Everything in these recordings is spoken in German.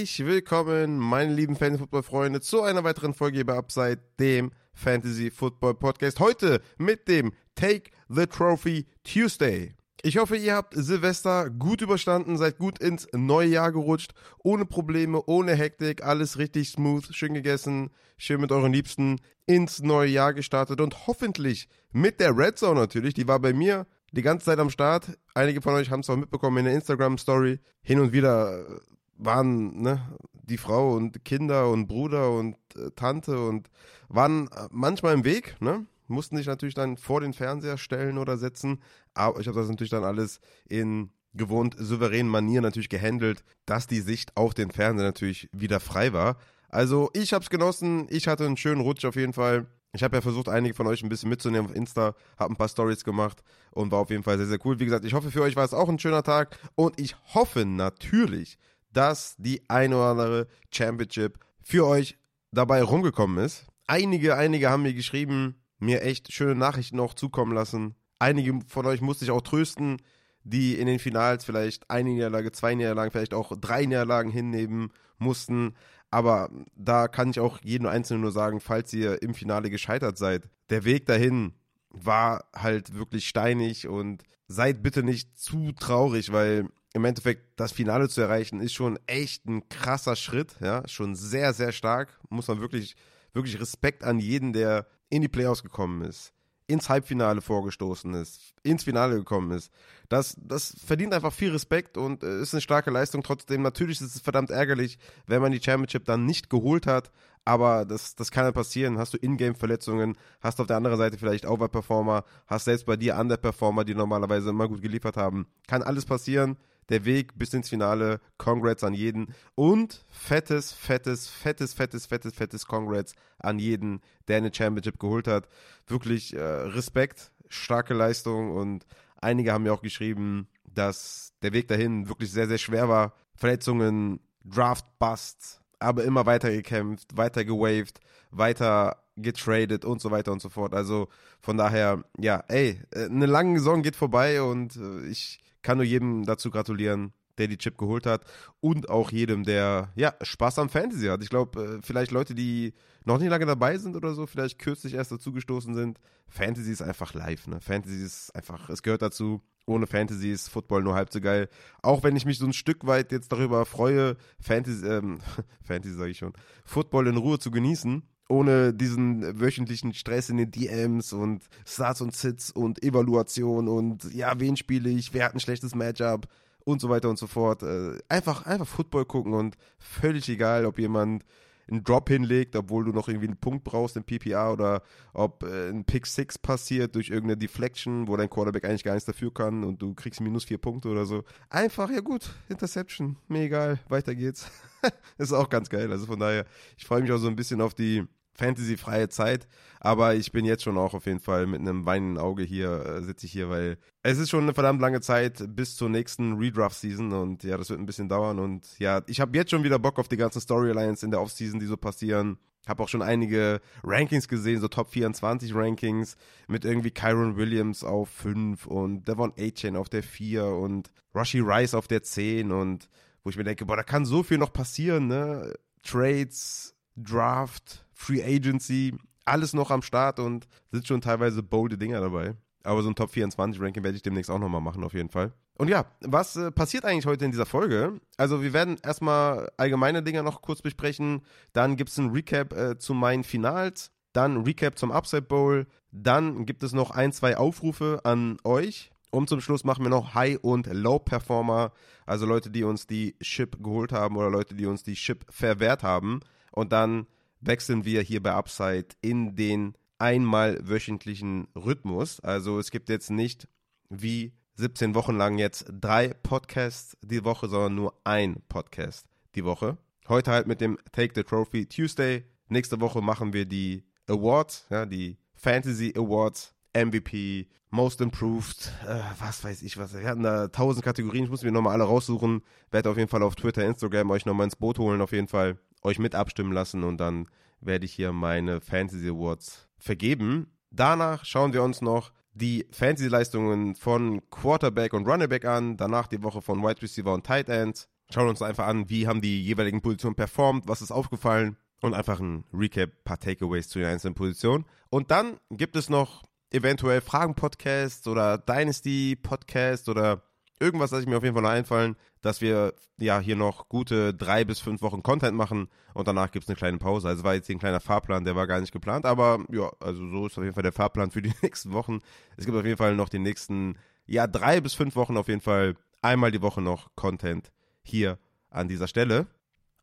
Herzlich willkommen, meine lieben Fantasy-Football-Freunde, zu einer weiteren Folge hier bei Upside, dem Fantasy-Football-Podcast. Heute mit dem Take the Trophy Tuesday. Ich hoffe, ihr habt Silvester gut überstanden, seid gut ins neue Jahr gerutscht, ohne Probleme, ohne Hektik, alles richtig smooth, schön gegessen, schön mit euren Liebsten ins neue Jahr gestartet und hoffentlich mit der Red Zone natürlich, die war bei mir die ganze Zeit am Start. Einige von euch haben es auch mitbekommen in der Instagram-Story. Hin und wieder waren ne, die Frau und Kinder und Bruder und äh, Tante und waren manchmal im Weg, ne? mussten sich natürlich dann vor den Fernseher stellen oder setzen. Aber ich habe das natürlich dann alles in gewohnt souveränen Manier natürlich gehandelt, dass die Sicht auf den Fernseher natürlich wieder frei war. Also ich habe es genossen, ich hatte einen schönen Rutsch auf jeden Fall. Ich habe ja versucht, einige von euch ein bisschen mitzunehmen auf Insta, habe ein paar Stories gemacht und war auf jeden Fall sehr, sehr cool. Wie gesagt, ich hoffe, für euch war es auch ein schöner Tag und ich hoffe natürlich, dass die eine oder andere Championship für euch dabei rumgekommen ist. Einige, einige haben mir geschrieben, mir echt schöne Nachrichten noch zukommen lassen. Einige von euch musste ich auch trösten, die in den Finals vielleicht eine Niederlage, zwei Niederlagen, vielleicht auch drei Niederlagen hinnehmen mussten. Aber da kann ich auch jedem Einzelnen nur sagen, falls ihr im Finale gescheitert seid, der Weg dahin war halt wirklich steinig und seid bitte nicht zu traurig, weil im Endeffekt das Finale zu erreichen ist schon echt ein krasser Schritt, ja, schon sehr, sehr stark. Muss man wirklich, wirklich Respekt an jeden, der in die Playoffs gekommen ist, ins Halbfinale vorgestoßen ist, ins Finale gekommen ist. Das, das verdient einfach viel Respekt und äh, ist eine starke Leistung. Trotzdem, natürlich ist es verdammt ärgerlich, wenn man die Championship dann nicht geholt hat. Aber das, das kann ja passieren. Hast du Ingame-Verletzungen, hast auf der anderen Seite vielleicht Overperformer, hast selbst bei dir Underperformer, die normalerweise immer gut geliefert haben. Kann alles passieren der Weg bis ins Finale. Congrats an jeden. Und fettes, fettes, fettes, fettes, fettes, fettes Congrats an jeden, der eine Championship geholt hat. Wirklich äh, Respekt, starke Leistung und einige haben mir auch geschrieben, dass der Weg dahin wirklich sehr, sehr schwer war. Verletzungen, Draft Bust, aber immer weiter gekämpft, weiter gewaved, weiter getradet und so weiter und so fort. Also von daher, ja, ey, äh, eine lange Saison geht vorbei und äh, ich kann nur jedem dazu gratulieren, der die Chip geholt hat und auch jedem, der ja Spaß am Fantasy hat. Ich glaube, äh, vielleicht Leute, die noch nicht lange dabei sind oder so, vielleicht kürzlich erst dazugestoßen sind. Fantasy ist einfach live, ne? Fantasy ist einfach, es gehört dazu. Ohne Fantasy ist Football nur halb so geil. Auch wenn ich mich so ein Stück weit jetzt darüber freue, Fantasy, ähm, Fantasy sage ich schon, Football in Ruhe zu genießen, ohne diesen wöchentlichen Stress in den DMs und Starts und Sits und Evaluation und ja, wen spiele ich, wer hat ein schlechtes Matchup und so weiter und so fort. Äh, einfach, einfach Football gucken und völlig egal, ob jemand einen Drop hinlegt, obwohl du noch irgendwie einen Punkt brauchst im PPA oder ob äh, ein Pick 6 passiert durch irgendeine Deflection, wo dein Quarterback eigentlich gar nichts dafür kann und du kriegst minus vier Punkte oder so. Einfach, ja gut, Interception, mir egal, weiter geht's. ist auch ganz geil. Also von daher, ich freue mich auch so ein bisschen auf die Fantasy-freie Zeit. Aber ich bin jetzt schon auch auf jeden Fall mit einem weinenden Auge hier, äh, sitze ich hier, weil es ist schon eine verdammt lange Zeit bis zur nächsten Redraft-Season und ja, das wird ein bisschen dauern. Und ja, ich habe jetzt schon wieder Bock auf die ganzen Storylines in der Offseason, die so passieren. Habe auch schon einige Rankings gesehen, so Top 24 Rankings mit irgendwie Kyron Williams auf 5 und Devon A-Chain auf der 4 und Rashi Rice auf der 10 und wo ich mir denke, boah, da kann so viel noch passieren, ne? Trades, Draft, Free Agency, alles noch am Start und sind schon teilweise bolde Dinger dabei. Aber so ein Top 24 Ranking werde ich demnächst auch nochmal machen, auf jeden Fall. Und ja, was äh, passiert eigentlich heute in dieser Folge? Also, wir werden erstmal allgemeine Dinge noch kurz besprechen. Dann gibt es ein Recap äh, zu meinen Finals. Dann Recap zum Upside Bowl. Dann gibt es noch ein, zwei Aufrufe an euch. Und zum Schluss machen wir noch High- und Low-Performer. Also Leute, die uns die Chip geholt haben oder Leute, die uns die Chip verwehrt haben. Und dann wechseln wir hier bei Upside in den einmal wöchentlichen Rhythmus. Also es gibt jetzt nicht wie 17 Wochen lang jetzt drei Podcasts die Woche, sondern nur ein Podcast die Woche. Heute halt mit dem Take the Trophy Tuesday. Nächste Woche machen wir die Awards, ja, die Fantasy Awards, MVP, Most Improved, äh, was weiß ich was. Wir hatten da tausend Kategorien, ich muss mir nochmal alle raussuchen. Werde auf jeden Fall auf Twitter, Instagram euch nochmal ins Boot holen, auf jeden Fall euch mit abstimmen lassen und dann werde ich hier meine Fantasy Awards vergeben. Danach schauen wir uns noch die Fantasy-Leistungen von Quarterback und Runnerback an. Danach die Woche von Wide Receiver und Tight Ends. schauen uns einfach an, wie haben die jeweiligen Positionen performt, was ist aufgefallen und einfach ein Recap, paar Takeaways zu den einzelnen Positionen. Und dann gibt es noch eventuell Fragen-Podcasts oder Dynasty-Podcasts oder irgendwas lasse ich mir auf jeden Fall noch einfallen, dass wir ja hier noch gute drei bis fünf Wochen Content machen und danach gibt es eine kleine Pause. Also war jetzt hier ein kleiner Fahrplan, der war gar nicht geplant, aber ja, also so ist auf jeden Fall der Fahrplan für die nächsten Wochen. Es gibt auf jeden Fall noch die nächsten, ja, drei bis fünf Wochen auf jeden Fall einmal die Woche noch Content hier an dieser Stelle.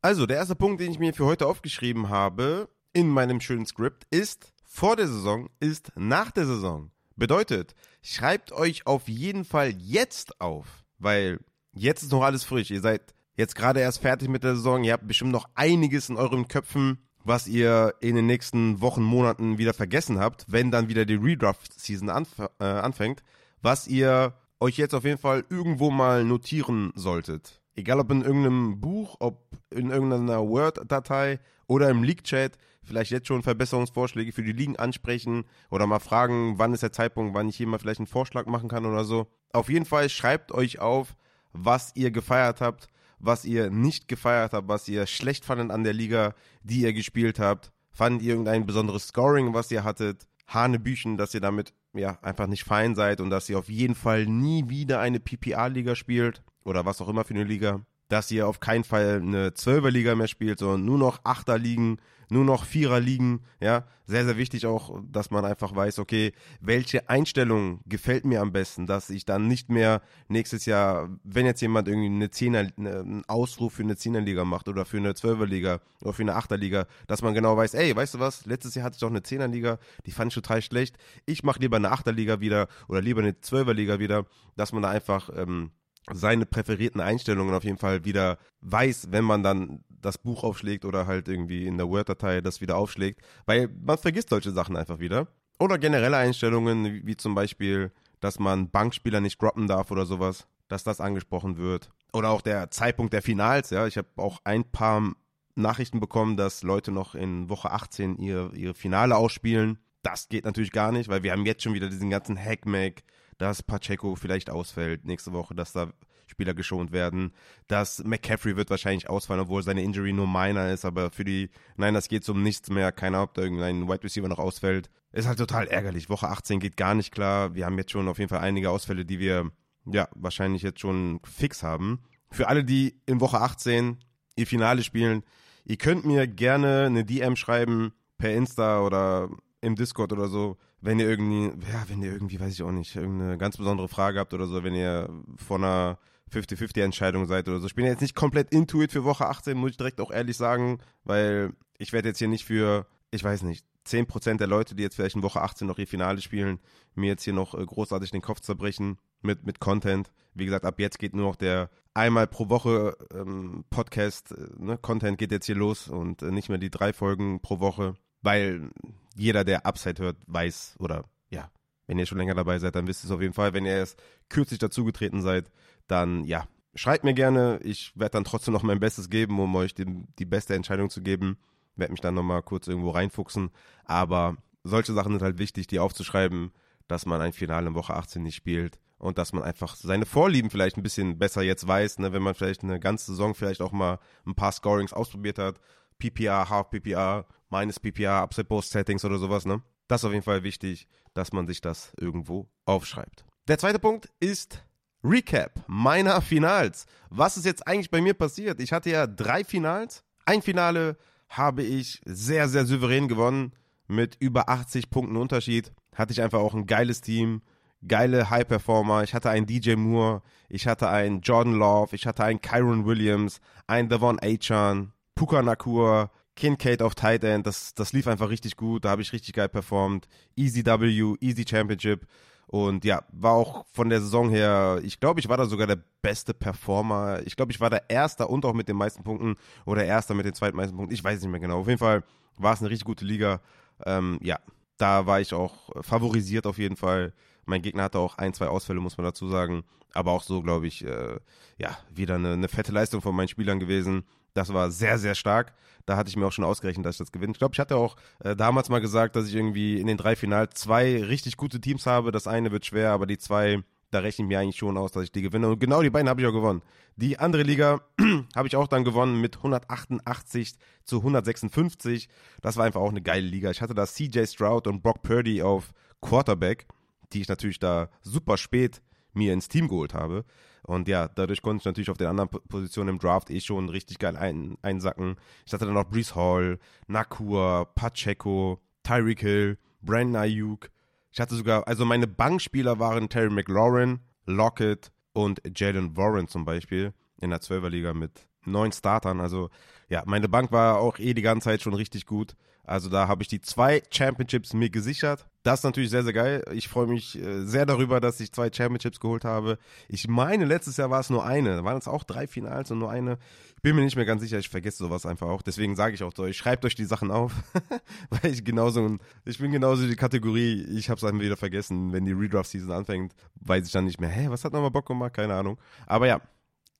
Also, der erste Punkt, den ich mir für heute aufgeschrieben habe in meinem schönen Skript ist, vor der Saison ist nach der Saison. Bedeutet, schreibt euch auf jeden Fall jetzt auf, weil jetzt ist noch alles frisch. Ihr seid jetzt gerade erst fertig mit der Saison. Ihr habt bestimmt noch einiges in euren Köpfen, was ihr in den nächsten Wochen, Monaten wieder vergessen habt, wenn dann wieder die Redraft-Season anf äh, anfängt, was ihr euch jetzt auf jeden Fall irgendwo mal notieren solltet. Egal ob in irgendeinem Buch, ob in irgendeiner Word-Datei oder im League-Chat, vielleicht jetzt schon Verbesserungsvorschläge für die Ligen ansprechen oder mal fragen, wann ist der Zeitpunkt, wann ich mal vielleicht einen Vorschlag machen kann oder so. Auf jeden Fall schreibt euch auf, was ihr gefeiert habt, was ihr nicht gefeiert habt, was ihr schlecht fandet an der Liga, die ihr gespielt habt. Fandet ihr irgendein besonderes Scoring, was ihr hattet? Hanebüchen, dass ihr damit ja einfach nicht fein seid und dass ihr auf jeden Fall nie wieder eine PPA-Liga spielt oder was auch immer für eine Liga dass ihr auf keinen Fall eine Zwölferliga mehr spielt, sondern nur noch Achterligen, nur noch Viererligen, ja. Sehr, sehr wichtig auch, dass man einfach weiß, okay, welche Einstellung gefällt mir am besten, dass ich dann nicht mehr nächstes Jahr, wenn jetzt jemand irgendwie eine Zehner, einen Ausruf für eine Zehnerliga macht oder für eine Zwölferliga oder für eine Achterliga, dass man genau weiß, ey, weißt du was, letztes Jahr hatte ich doch eine Zehnerliga, die fand ich total schlecht, ich mache lieber eine Achterliga wieder oder lieber eine Zwölferliga wieder, dass man da einfach, ähm, seine präferierten Einstellungen auf jeden Fall wieder weiß, wenn man dann das Buch aufschlägt oder halt irgendwie in der Word-Datei das wieder aufschlägt, weil man vergisst solche Sachen einfach wieder. Oder generelle Einstellungen, wie zum Beispiel, dass man Bankspieler nicht droppen darf oder sowas, dass das angesprochen wird. Oder auch der Zeitpunkt der Finals, ja. Ich habe auch ein paar Nachrichten bekommen, dass Leute noch in Woche 18 ihre, ihre Finale ausspielen. Das geht natürlich gar nicht, weil wir haben jetzt schon wieder diesen ganzen Hackmack, dass Pacheco vielleicht ausfällt nächste Woche, dass da Spieler geschont werden, dass McCaffrey wird wahrscheinlich ausfallen, obwohl seine Injury nur minor ist, aber für die Niners geht es um nichts mehr, keiner, ob da irgendein Wide Receiver noch ausfällt. Ist halt total ärgerlich. Woche 18 geht gar nicht klar. Wir haben jetzt schon auf jeden Fall einige Ausfälle, die wir ja wahrscheinlich jetzt schon fix haben. Für alle, die in Woche 18 ihr Finale spielen, ihr könnt mir gerne eine DM schreiben per Insta oder im Discord oder so, wenn ihr irgendwie, ja, wenn ihr irgendwie, weiß ich auch nicht, irgendeine ganz besondere Frage habt oder so, wenn ihr vor einer 50-50-Entscheidung seid oder so. Ich bin jetzt nicht komplett intuit für Woche 18, muss ich direkt auch ehrlich sagen, weil ich werde jetzt hier nicht für, ich weiß nicht, 10% der Leute, die jetzt vielleicht in Woche 18 noch ihr Finale spielen, mir jetzt hier noch äh, großartig den Kopf zerbrechen mit, mit Content. Wie gesagt, ab jetzt geht nur noch der einmal pro Woche ähm, Podcast, äh, ne? Content geht jetzt hier los und äh, nicht mehr die drei Folgen pro Woche, weil jeder, der Upside hört, weiß oder ja, wenn ihr schon länger dabei seid, dann wisst ihr es auf jeden Fall. Wenn ihr erst kürzlich dazugetreten seid, dann ja, schreibt mir gerne. Ich werde dann trotzdem noch mein Bestes geben, um euch die, die beste Entscheidung zu geben. Werde mich dann nochmal kurz irgendwo reinfuchsen. Aber solche Sachen sind halt wichtig, die aufzuschreiben, dass man ein Finale in Woche 18 nicht spielt und dass man einfach seine Vorlieben vielleicht ein bisschen besser jetzt weiß, ne, wenn man vielleicht eine ganze Saison vielleicht auch mal ein paar Scorings ausprobiert hat. PPR, Half PPR, Minus PPR, Upside Post Settings oder sowas, ne? Das ist auf jeden Fall wichtig, dass man sich das irgendwo aufschreibt. Der zweite Punkt ist Recap meiner Finals. Was ist jetzt eigentlich bei mir passiert? Ich hatte ja drei Finals. Ein Finale habe ich sehr, sehr souverän gewonnen mit über 80 Punkten Unterschied. Hatte ich einfach auch ein geiles Team, geile High-Performer. Ich hatte einen DJ Moore, ich hatte einen Jordan Love, ich hatte einen Kyron Williams, einen Devon Achan, Puka Nakur, Kincaid auf Tight End. Das, das lief einfach richtig gut. Da habe ich richtig geil performt. Easy W, Easy Championship. Und ja, war auch von der Saison her, ich glaube, ich war da sogar der beste Performer. Ich glaube, ich war der Erste und auch mit den meisten Punkten oder Erster mit den zweitmeisten Punkten. Ich weiß nicht mehr genau. Auf jeden Fall war es eine richtig gute Liga. Ähm, ja, da war ich auch favorisiert auf jeden Fall. Mein Gegner hatte auch ein, zwei Ausfälle, muss man dazu sagen. Aber auch so, glaube ich, äh, ja, wieder eine, eine fette Leistung von meinen Spielern gewesen. Das war sehr, sehr stark. Da hatte ich mir auch schon ausgerechnet, dass ich das gewinne. Ich glaube, ich hatte auch äh, damals mal gesagt, dass ich irgendwie in den drei Finals zwei richtig gute Teams habe. Das eine wird schwer, aber die zwei, da rechne ich mir eigentlich schon aus, dass ich die gewinne. Und genau die beiden habe ich auch gewonnen. Die andere Liga habe ich auch dann gewonnen mit 188 zu 156. Das war einfach auch eine geile Liga. Ich hatte da CJ Stroud und Brock Purdy auf Quarterback, die ich natürlich da super spät mir ins Team geholt habe. Und ja, dadurch konnte ich natürlich auf den anderen Positionen im Draft eh schon richtig geil ein, einsacken. Ich hatte dann noch Brees Hall, Nakua, Pacheco, Tyreek Hill, Brandon Ayuk. Ich hatte sogar, also meine Bankspieler waren Terry McLaurin, Lockett und Jalen Warren zum Beispiel in der 12er Liga mit neun Startern. Also ja, meine Bank war auch eh die ganze Zeit schon richtig gut. Also da habe ich die zwei Championships mir gesichert. Das ist natürlich sehr, sehr geil. Ich freue mich äh, sehr darüber, dass ich zwei Championships geholt habe. Ich meine, letztes Jahr war es nur eine. Da waren es auch drei Finals und nur eine. Ich bin mir nicht mehr ganz sicher. Ich vergesse sowas einfach auch. Deswegen sage ich auch zu euch, schreibt euch die Sachen auf. Weil ich genauso, ich bin genauso die Kategorie, ich habe es einfach wieder vergessen. Wenn die Redraft-Season anfängt, weiß ich dann nicht mehr, hä, was hat nochmal Bock gemacht? Keine Ahnung. Aber ja,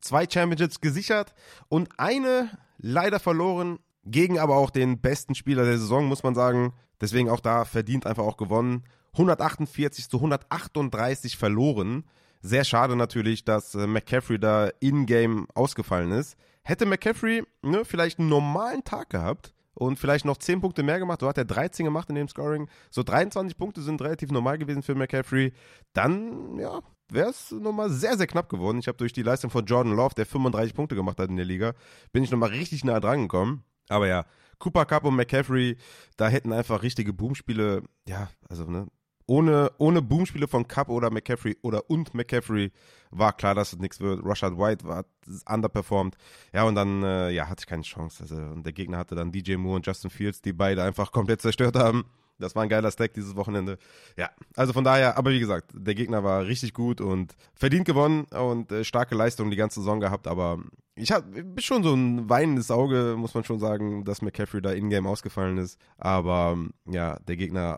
zwei Championships gesichert und eine leider verloren gegen aber auch den besten Spieler der Saison, muss man sagen. Deswegen auch da verdient einfach auch gewonnen. 148 zu 138 verloren. Sehr schade natürlich, dass äh, McCaffrey da in-game ausgefallen ist. Hätte McCaffrey ne, vielleicht einen normalen Tag gehabt und vielleicht noch 10 Punkte mehr gemacht, so hat er 13 gemacht in dem Scoring, so 23 Punkte sind relativ normal gewesen für McCaffrey, dann ja, wäre es nochmal sehr, sehr knapp geworden. Ich habe durch die Leistung von Jordan Love, der 35 Punkte gemacht hat in der Liga, bin ich nochmal richtig nah dran gekommen. Aber ja, Cooper Cup und McCaffrey, da hätten einfach richtige Boomspiele, ja, also ne, ohne, ohne Boomspiele von Cup oder McCaffrey oder und McCaffrey war klar, dass es nichts wird. Rashad White war underperformed. Ja, und dann, äh, ja, hatte ich keine Chance. Also, und der Gegner hatte dann DJ Moore und Justin Fields, die beide einfach komplett zerstört haben. Das war ein geiler Stack dieses Wochenende. Ja, also von daher, aber wie gesagt, der Gegner war richtig gut und verdient gewonnen und äh, starke Leistung die ganze Saison gehabt, aber ich habe schon so ein weinendes Auge, muss man schon sagen, dass McCaffrey da in-game ausgefallen ist. Aber ja, der Gegner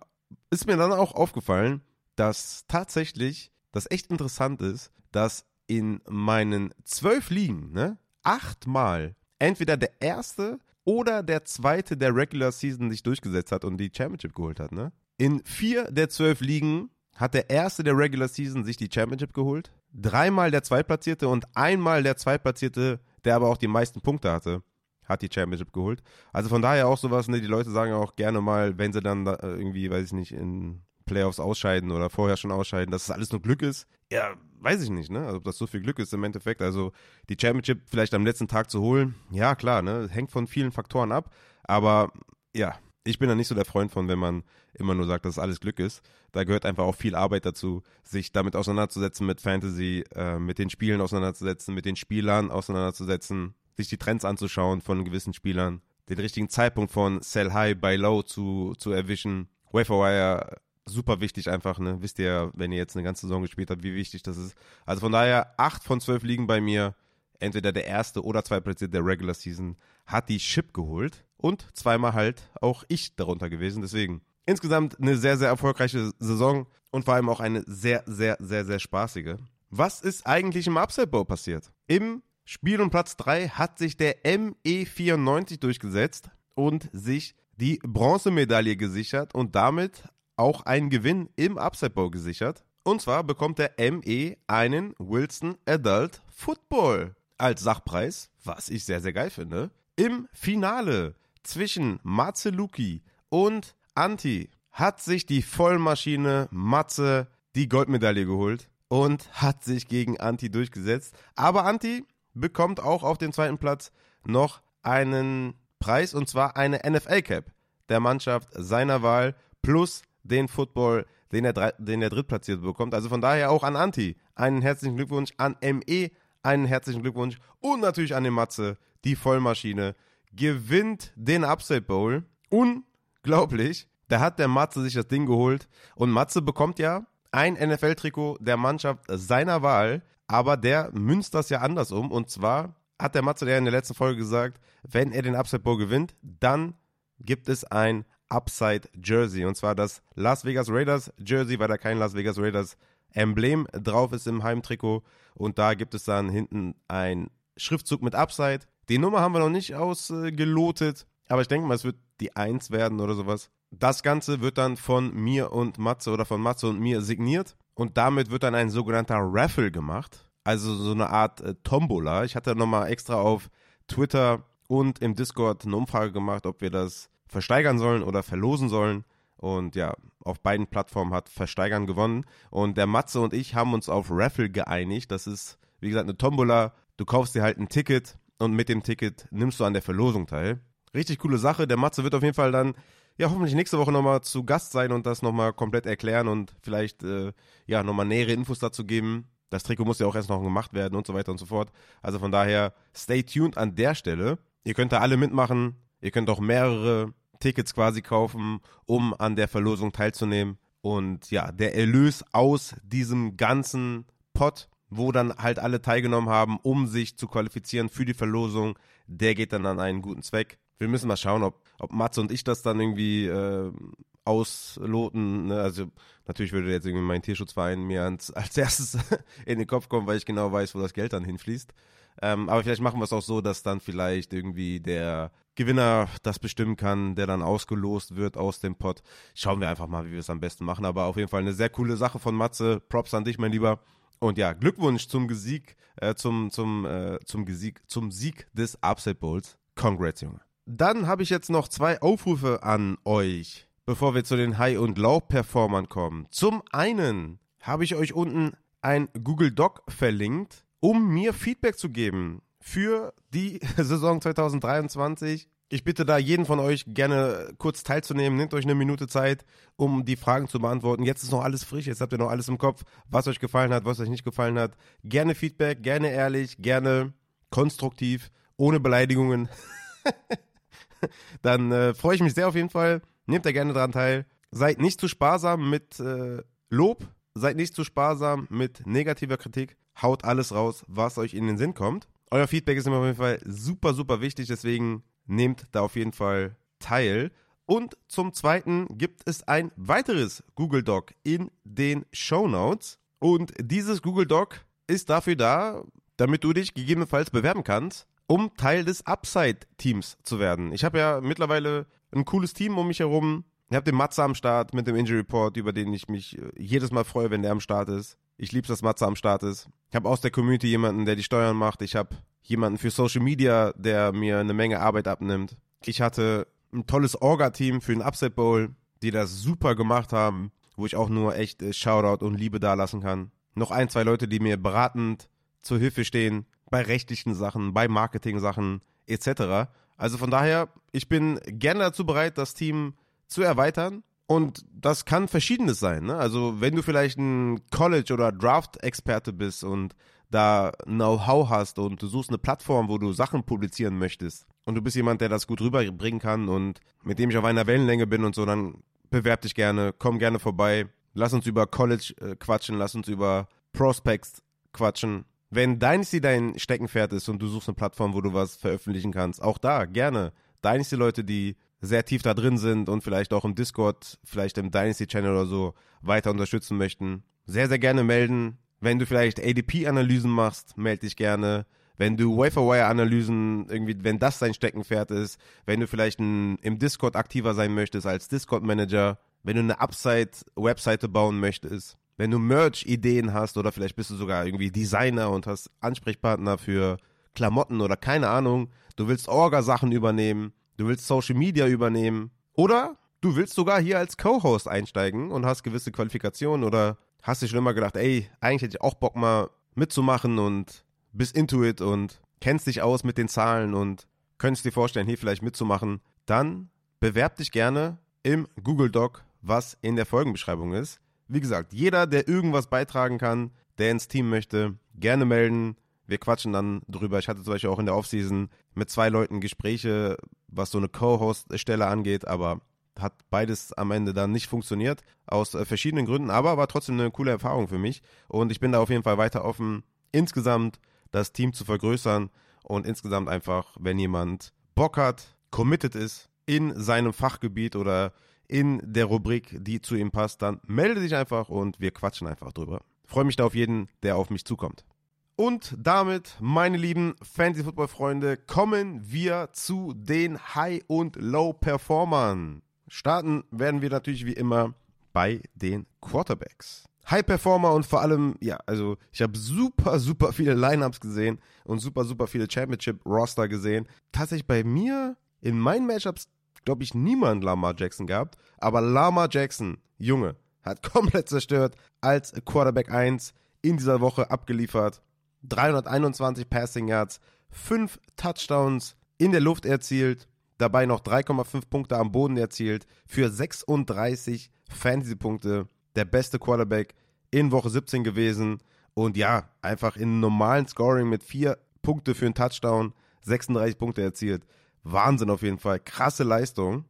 ist mir dann auch aufgefallen, dass tatsächlich das echt interessant ist, dass in meinen zwölf Ligen, ne, achtmal entweder der erste oder der zweite der Regular Season sich durchgesetzt hat und die Championship geholt hat, ne? In vier der zwölf Ligen hat der erste der Regular Season sich die Championship geholt, dreimal der Zweitplatzierte und einmal der Zweitplatzierte, der aber auch die meisten Punkte hatte, hat die Championship geholt. Also von daher auch sowas, ne, die Leute sagen auch gerne mal, wenn sie dann irgendwie, weiß ich nicht, in Playoffs ausscheiden oder vorher schon ausscheiden, dass es alles nur Glück ist. Ja, weiß ich nicht, ne? Also ob das so viel Glück ist im Endeffekt. Also die Championship vielleicht am letzten Tag zu holen, ja klar, ne? Hängt von vielen Faktoren ab. Aber ja, ich bin da nicht so der Freund von, wenn man immer nur sagt, dass alles Glück ist. Da gehört einfach auch viel Arbeit dazu, sich damit auseinanderzusetzen, mit Fantasy, äh, mit den Spielen auseinanderzusetzen, mit den Spielern auseinanderzusetzen, sich die Trends anzuschauen von gewissen Spielern, den richtigen Zeitpunkt von Sell High, Buy Low zu, zu erwischen. Waferwire super wichtig einfach, ne? Wisst ihr, wenn ihr jetzt eine ganze Saison gespielt habt, wie wichtig das ist. Also von daher, acht von zwölf liegen bei mir. Entweder der erste oder zweitplatzierte der Regular Season hat die Chip geholt und zweimal halt auch ich darunter gewesen. Deswegen insgesamt eine sehr, sehr erfolgreiche Saison und vor allem auch eine sehr, sehr, sehr, sehr spaßige. Was ist eigentlich im Upside Bowl passiert? Im Spiel um Platz 3 hat sich der ME94 durchgesetzt und sich die Bronzemedaille gesichert und damit auch einen Gewinn im Upside Bowl gesichert. Und zwar bekommt der ME einen Wilson Adult Football als Sachpreis, was ich sehr, sehr geil finde. Im Finale zwischen Matze Luki und Anti hat sich die Vollmaschine Matze die Goldmedaille geholt und hat sich gegen Anti durchgesetzt. Aber Anti bekommt auch auf dem zweiten Platz noch einen Preis und zwar eine NFL Cap der Mannschaft seiner Wahl plus den Football, den er, den er drittplatziert bekommt. Also von daher auch an Anti einen herzlichen Glückwunsch, an ME einen herzlichen Glückwunsch und natürlich an den Matze, die Vollmaschine, gewinnt den Upside Bowl. Unglaublich. Da hat der Matze sich das Ding geholt und Matze bekommt ja ein NFL-Trikot der Mannschaft seiner Wahl, aber der münzt das ja andersrum und zwar hat der Matze ja in der letzten Folge gesagt, wenn er den Upside Bowl gewinnt, dann gibt es ein Upside Jersey. Und zwar das Las Vegas Raiders Jersey, weil da kein Las Vegas Raiders Emblem drauf ist im Heimtrikot. Und da gibt es dann hinten ein Schriftzug mit Upside. Die Nummer haben wir noch nicht ausgelotet, aber ich denke mal, es wird die 1 werden oder sowas. Das Ganze wird dann von mir und Matze oder von Matze und mir signiert. und damit wird dann ein sogenannter Raffle gemacht. Also so eine Art äh, Tombola. Ich hatte nochmal extra auf Twitter und im Discord eine Umfrage gemacht, ob wir das versteigern sollen oder verlosen sollen. Und ja, auf beiden Plattformen hat Versteigern gewonnen. Und der Matze und ich haben uns auf Raffle geeinigt. Das ist, wie gesagt, eine Tombola. Du kaufst dir halt ein Ticket und mit dem Ticket nimmst du an der Verlosung teil. Richtig coole Sache. Der Matze wird auf jeden Fall dann, ja, hoffentlich nächste Woche nochmal zu Gast sein und das nochmal komplett erklären und vielleicht, äh, ja, nochmal nähere Infos dazu geben. Das Trikot muss ja auch erst noch gemacht werden und so weiter und so fort. Also von daher, stay tuned an der Stelle. Ihr könnt da alle mitmachen. Ihr könnt auch mehrere Tickets quasi kaufen, um an der Verlosung teilzunehmen. Und ja, der Erlös aus diesem ganzen Pot, wo dann halt alle teilgenommen haben, um sich zu qualifizieren für die Verlosung, der geht dann an einen guten Zweck. Wir müssen mal schauen, ob, ob Matze und ich das dann irgendwie äh, ausloten. Ne? Also natürlich würde jetzt irgendwie mein Tierschutzverein mir als, als erstes in den Kopf kommen, weil ich genau weiß, wo das Geld dann hinfließt. Ähm, aber vielleicht machen wir es auch so, dass dann vielleicht irgendwie der Gewinner das bestimmen kann, der dann ausgelost wird aus dem Pot. Schauen wir einfach mal, wie wir es am besten machen. Aber auf jeden Fall eine sehr coole Sache von Matze. Props an dich, mein Lieber. Und ja, Glückwunsch zum Sieg, äh, zum, zum, äh, zum, Sieg, zum Sieg des Upset Bowls. Congrats, Junge. Dann habe ich jetzt noch zwei Aufrufe an euch, bevor wir zu den High- und Low-Performern kommen. Zum einen habe ich euch unten ein Google Doc verlinkt um mir Feedback zu geben für die Saison 2023. Ich bitte da jeden von euch gerne kurz teilzunehmen. Nehmt euch eine Minute Zeit, um die Fragen zu beantworten. Jetzt ist noch alles frisch, jetzt habt ihr noch alles im Kopf, was euch gefallen hat, was euch nicht gefallen hat. Gerne Feedback, gerne ehrlich, gerne konstruktiv, ohne Beleidigungen. Dann äh, freue ich mich sehr auf jeden Fall. Nehmt da gerne dran teil. Seid nicht zu sparsam mit äh, Lob, seid nicht zu sparsam mit negativer Kritik haut alles raus, was euch in den Sinn kommt. Euer Feedback ist mir auf jeden Fall super, super wichtig, deswegen nehmt da auf jeden Fall teil. Und zum Zweiten gibt es ein weiteres Google Doc in den Show Notes. Und dieses Google Doc ist dafür da, damit du dich gegebenenfalls bewerben kannst, um Teil des Upside-Teams zu werden. Ich habe ja mittlerweile ein cooles Team um mich herum. Ich habe den Matze am Start mit dem Injury Report, über den ich mich äh, jedes Mal freue, wenn der am Start ist. Ich liebe dass Matze am Start ist. Ich habe aus der Community jemanden, der die Steuern macht. Ich habe jemanden für Social Media, der mir eine Menge Arbeit abnimmt. Ich hatte ein tolles Orga-Team für den Upset Bowl, die das super gemacht haben, wo ich auch nur echt äh, Shoutout und Liebe dalassen kann. Noch ein, zwei Leute, die mir beratend zur Hilfe stehen bei rechtlichen Sachen, bei Marketing-Sachen etc. Also von daher, ich bin gerne dazu bereit, das Team zu erweitern und das kann verschiedenes sein. Ne? Also wenn du vielleicht ein College- oder Draft-Experte bist und da Know-how hast und du suchst eine Plattform, wo du Sachen publizieren möchtest und du bist jemand, der das gut rüberbringen kann und mit dem ich auf einer Wellenlänge bin und so, dann bewerb dich gerne, komm gerne vorbei. Lass uns über College äh, quatschen, lass uns über Prospects quatschen. Wenn Dynasty dein Steckenpferd ist und du suchst eine Plattform, wo du was veröffentlichen kannst, auch da gerne. Dynasty-Leute, die sehr tief da drin sind und vielleicht auch im Discord, vielleicht im Dynasty Channel oder so weiter unterstützen möchten, sehr, sehr gerne melden. Wenn du vielleicht ADP-Analysen machst, melde dich gerne. Wenn du Waferwire-Analysen, irgendwie, wenn das dein Steckenpferd ist, wenn du vielleicht ein, im Discord aktiver sein möchtest als Discord-Manager, wenn du eine Upside-Webseite bauen möchtest, wenn du Merch-Ideen hast oder vielleicht bist du sogar irgendwie Designer und hast Ansprechpartner für Klamotten oder keine Ahnung, du willst Orga-Sachen übernehmen, du willst Social Media übernehmen oder du willst sogar hier als Co-Host einsteigen und hast gewisse Qualifikationen oder hast dir schon immer gedacht, ey, eigentlich hätte ich auch Bock mal mitzumachen und bist into it und kennst dich aus mit den Zahlen und könntest dir vorstellen, hier vielleicht mitzumachen, dann bewerb dich gerne im Google Doc, was in der Folgenbeschreibung ist. Wie gesagt, jeder, der irgendwas beitragen kann, der ins Team möchte, gerne melden. Wir quatschen dann drüber. Ich hatte zum Beispiel auch in der Offseason mit zwei Leuten Gespräche, was so eine Co-Host-Stelle angeht, aber hat beides am Ende dann nicht funktioniert, aus äh, verschiedenen Gründen, aber war trotzdem eine coole Erfahrung für mich. Und ich bin da auf jeden Fall weiter offen, insgesamt das Team zu vergrößern und insgesamt einfach, wenn jemand Bock hat, committed ist in seinem Fachgebiet oder in der Rubrik, die zu ihm passt, dann melde dich einfach und wir quatschen einfach drüber. Freue mich da auf jeden, der auf mich zukommt. Und damit, meine lieben Fantasy-Football-Freunde, kommen wir zu den High- und Low-Performern. Starten werden wir natürlich wie immer bei den Quarterbacks. High Performer und vor allem, ja, also ich habe super, super viele Lineups gesehen und super, super viele Championship-Roster gesehen. Tatsächlich bei mir in meinen Matchups, glaube ich, niemand Lamar Jackson gehabt, aber Lamar Jackson, Junge, hat komplett zerstört als Quarterback 1 in dieser Woche abgeliefert. 321 Passing Yards, 5 Touchdowns in der Luft erzielt, dabei noch 3,5 Punkte am Boden erzielt für 36 Fantasy-Punkte. Der beste Quarterback in Woche 17 gewesen. Und ja, einfach in normalen Scoring mit 4 Punkte für einen Touchdown, 36 Punkte erzielt. Wahnsinn auf jeden Fall. Krasse Leistung.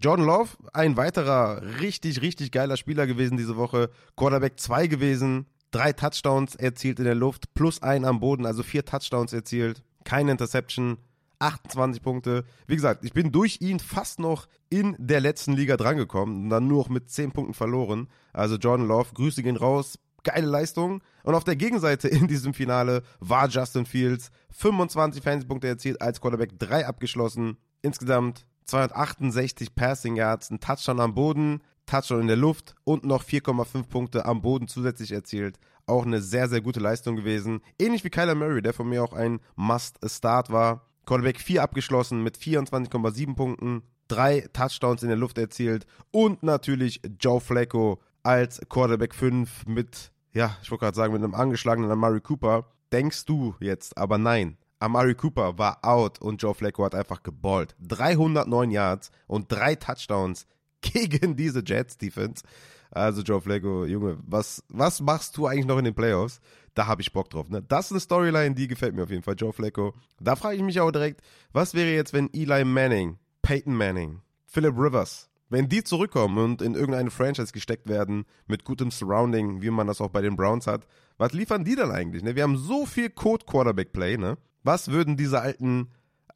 Jordan Love, ein weiterer richtig, richtig geiler Spieler gewesen diese Woche. Quarterback 2 gewesen. Drei Touchdowns erzielt in der Luft, plus ein am Boden, also vier Touchdowns erzielt. Keine Interception, 28 Punkte. Wie gesagt, ich bin durch ihn fast noch in der letzten Liga drangekommen und dann nur noch mit 10 Punkten verloren. Also Jordan Love, Grüße gehen raus. Geile Leistung. Und auf der Gegenseite in diesem Finale war Justin Fields. 25 Fantasy-Punkte erzielt, als Quarterback 3 abgeschlossen. Insgesamt 268 Passing Yards, ein Touchdown am Boden, Touchdown in der Luft und noch 4,5 Punkte am Boden zusätzlich erzielt. Auch eine sehr, sehr gute Leistung gewesen. Ähnlich wie Kyler Murray, der von mir auch ein Must-Start war. Quarterback 4 abgeschlossen mit 24,7 Punkten, drei Touchdowns in der Luft erzielt und natürlich Joe Flacco als Quarterback 5 mit, ja, ich wollte gerade sagen, mit einem angeschlagenen Amari Cooper. Denkst du jetzt, aber nein. Amari Cooper war out und Joe Flacco hat einfach geballt. 309 Yards und drei Touchdowns gegen diese Jets Defense. Also Joe Flacco, Junge, was, was machst du eigentlich noch in den Playoffs? Da habe ich Bock drauf. Ne? Das ist eine Storyline, die gefällt mir auf jeden Fall, Joe Flacco. Da frage ich mich auch direkt, was wäre jetzt, wenn Eli Manning, Peyton Manning, Philip Rivers, wenn die zurückkommen und in irgendeine Franchise gesteckt werden, mit gutem Surrounding, wie man das auch bei den Browns hat, was liefern die dann eigentlich? Ne? Wir haben so viel Code-Quarterback-Play, ne? Was würden diese alten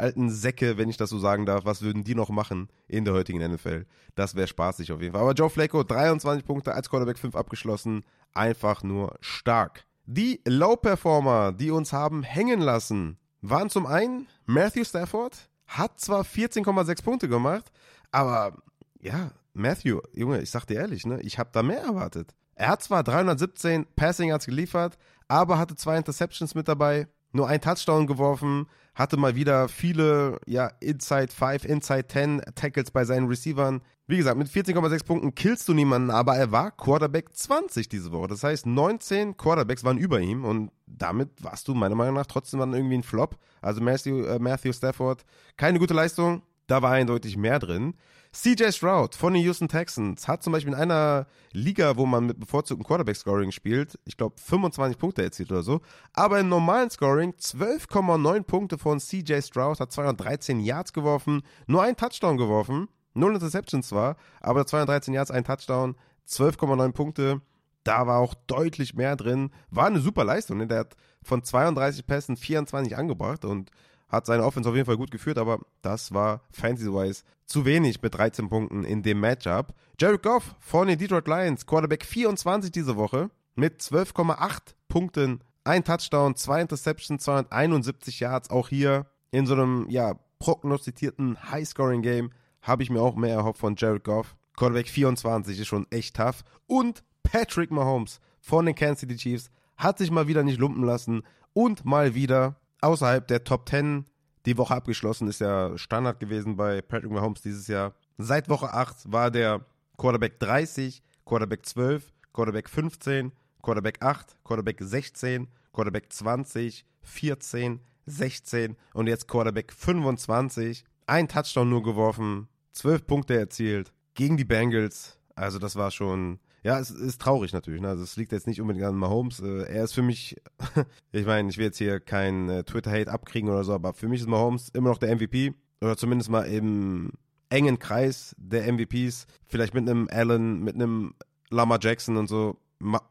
alten Säcke, wenn ich das so sagen darf, was würden die noch machen in der heutigen NFL? Das wäre spaßig auf jeden Fall. Aber Joe Flacco, 23 Punkte als Quarterback 5 abgeschlossen. Einfach nur stark. Die Low-Performer, die uns haben hängen lassen, waren zum einen Matthew Stafford, hat zwar 14,6 Punkte gemacht, aber ja, Matthew, Junge, ich sag dir ehrlich, ne, ich habe da mehr erwartet. Er hat zwar 317 Passing Yards geliefert, aber hatte zwei Interceptions mit dabei, nur ein Touchdown geworfen, hatte mal wieder viele, ja, Inside 5, Inside 10 Tackles bei seinen Receivern. Wie gesagt, mit 14,6 Punkten killst du niemanden, aber er war Quarterback 20 diese Woche. Das heißt, 19 Quarterbacks waren über ihm und damit warst du meiner Meinung nach trotzdem dann irgendwie ein Flop. Also Matthew, äh, Matthew Stafford, keine gute Leistung. Da war eindeutig mehr drin. CJ Stroud von den Houston Texans hat zum Beispiel in einer Liga, wo man mit bevorzugtem Quarterback-Scoring spielt, ich glaube 25 Punkte erzielt oder so, aber im normalen Scoring 12,9 Punkte von CJ Stroud, hat 213 Yards geworfen, nur ein Touchdown geworfen, null Interceptions zwar, aber 213 Yards, ein Touchdown, 12,9 Punkte. Da war auch deutlich mehr drin. War eine super Leistung. Ne? Der hat von 32 Pässen 24 angebracht und hat seine Offense auf jeden Fall gut geführt, aber das war fantasy-wise zu wenig mit 13 Punkten in dem Matchup. Jared Goff von den Detroit Lions, Quarterback 24 diese Woche mit 12,8 Punkten, ein Touchdown, zwei Interceptions, 271 Yards. Auch hier in so einem ja, prognostizierten High-Scoring-Game habe ich mir auch mehr erhofft von Jared Goff. Quarterback 24 ist schon echt tough. Und Patrick Mahomes von den Kansas City Chiefs hat sich mal wieder nicht lumpen lassen und mal wieder außerhalb der Top 10 die Woche abgeschlossen. Ist ja Standard gewesen bei Patrick Mahomes dieses Jahr. Seit Woche 8 war der Quarterback 30, Quarterback 12, Quarterback 15, Quarterback 8, Quarterback 16, Quarterback 20, 14, 16 und jetzt Quarterback 25. Ein Touchdown nur geworfen, 12 Punkte erzielt gegen die Bengals. Also das war schon ja, es ist traurig natürlich. Ne? Also es liegt jetzt nicht unbedingt an Mahomes. Äh, er ist für mich, ich meine, ich will jetzt hier kein äh, Twitter-Hate abkriegen oder so, aber für mich ist Mahomes immer noch der MVP. Oder zumindest mal im engen Kreis der MVPs. Vielleicht mit einem Allen, mit einem Lama Jackson und so.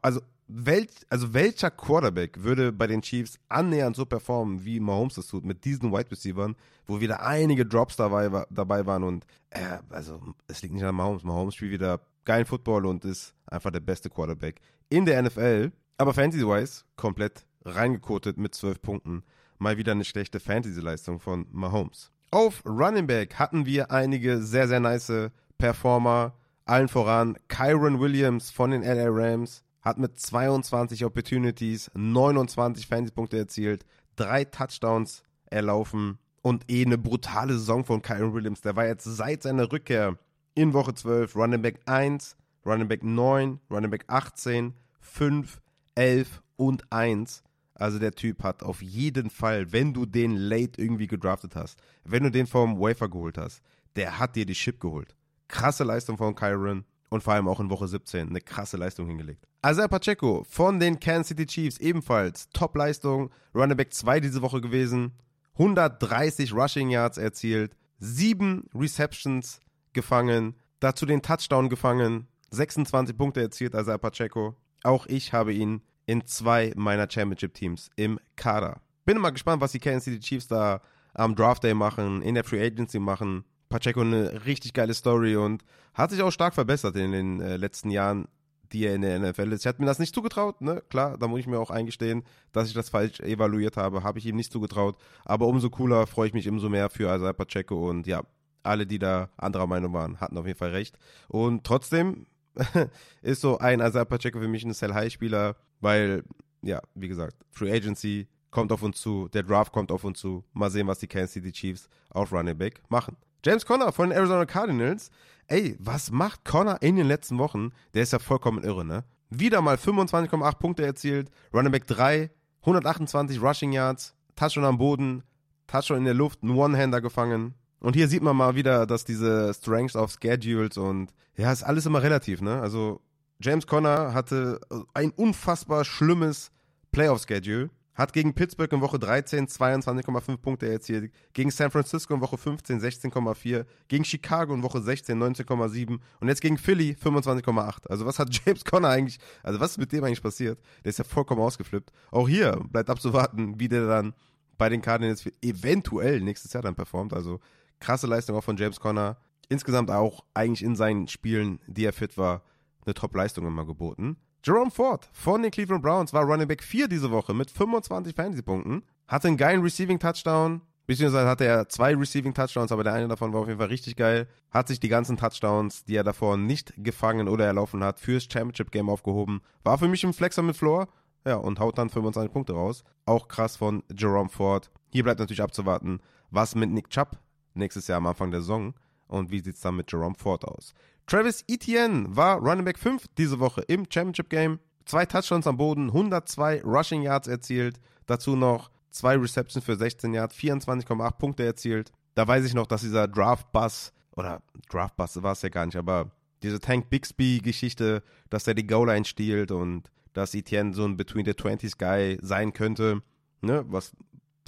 Also, welch, also welcher Quarterback würde bei den Chiefs annähernd so performen, wie Mahomes das tut, mit diesen Wide Receivers, wo wieder einige Drops dabei, dabei waren und äh, also es liegt nicht an Mahomes. Mahomes spielt wieder geilen Football und ist einfach der beste Quarterback in der NFL. Aber Fantasy-wise komplett reingekotet mit 12 Punkten. Mal wieder eine schlechte Fantasy-Leistung von Mahomes. Auf Running Back hatten wir einige sehr, sehr nice Performer. Allen voran Kyron Williams von den LA Rams. hat mit 22 Opportunities 29 Fantasy-Punkte erzielt, drei Touchdowns erlaufen und eh eine brutale Saison von Kyron Williams. Der war jetzt seit seiner Rückkehr in Woche 12 Running Back 1, Running Back 9, Running Back 18, 5, 11 und 1. Also der Typ hat auf jeden Fall, wenn du den late irgendwie gedraftet hast, wenn du den vom Wafer geholt hast, der hat dir die Chip geholt. Krasse Leistung von Kyron und vor allem auch in Woche 17 eine krasse Leistung hingelegt. Isaiah Pacheco von den Kansas City Chiefs ebenfalls Top-Leistung, Running Back 2 diese Woche gewesen, 130 Rushing Yards erzielt, 7 Receptions gefangen, dazu den Touchdown gefangen, 26 Punkte erzielt Isaiah Pacheco. Auch ich habe ihn in zwei meiner Championship-Teams im Kader. Bin mal gespannt, was die Kansas City Chiefs da am Draft Day machen, in der Free Agency machen. Pacheco eine richtig geile Story und hat sich auch stark verbessert in den äh, letzten Jahren, die er in der NFL ist. Ich hatte mir das nicht zugetraut, ne? Klar, da muss ich mir auch eingestehen, dass ich das falsch evaluiert habe. Habe ich ihm nicht zugetraut. Aber umso cooler freue ich mich umso mehr für Isaiah Pacheco und ja, alle, die da anderer Meinung waren, hatten auf jeden Fall recht. Und trotzdem ist so ein Isaiah Pacheco für mich ein Sell-High-Spieler, weil, ja, wie gesagt, Free Agency kommt auf uns zu, der Draft kommt auf uns zu. Mal sehen, was die Kansas City Chiefs auf Running Back machen. James Conner von den Arizona Cardinals. Ey, was macht Conner in den letzten Wochen? Der ist ja vollkommen irre, ne? Wieder mal 25,8 Punkte erzielt, Running Back 3, 128 Rushing Yards, Touchdown am Boden, Touchdown in der Luft, ein One-Hander gefangen. Und hier sieht man mal wieder, dass diese Strengths of Schedules und ja, ist alles immer relativ, ne? Also James Conner hatte ein unfassbar schlimmes Playoff-Schedule. Hat gegen Pittsburgh in Woche 13 22,5 Punkte erzielt, gegen San Francisco in Woche 15 16,4, gegen Chicago in Woche 16 19,7 und jetzt gegen Philly 25,8. Also was hat James Conner eigentlich, also was ist mit dem eigentlich passiert? Der ist ja vollkommen ausgeflippt. Auch hier bleibt abzuwarten, wie der dann bei den Cardinals eventuell nächstes Jahr dann performt. Also krasse Leistung auch von James Conner. Insgesamt auch eigentlich in seinen Spielen, die er fit war, eine Top-Leistung immer geboten. Jerome Ford von den Cleveland Browns war Running Back 4 diese Woche mit 25 Fantasy-Punkten. Hatte einen geilen Receiving-Touchdown. Beziehungsweise hatte er zwei Receiving-Touchdowns, aber der eine davon war auf jeden Fall richtig geil. Hat sich die ganzen Touchdowns, die er davor nicht gefangen oder erlaufen hat, fürs Championship-Game aufgehoben. War für mich ein Flexer mit Floor. Ja, und haut dann 25 Punkte raus. Auch krass von Jerome Ford. Hier bleibt natürlich abzuwarten, was mit Nick Chubb nächstes Jahr am Anfang der Saison und wie sieht es dann mit Jerome Ford aus. Travis Etienne war Running Back 5 diese Woche im Championship Game. Zwei Touchdowns am Boden, 102 Rushing Yards erzielt. Dazu noch zwei Receptions für 16 Yards, 24,8 Punkte erzielt. Da weiß ich noch, dass dieser Draft-Bus, oder Draft-Bus war es ja gar nicht, aber diese Tank Bixby-Geschichte, dass er die Goal-Line stiehlt und dass Etienne so ein Between the Twenties Guy sein könnte. Ne, was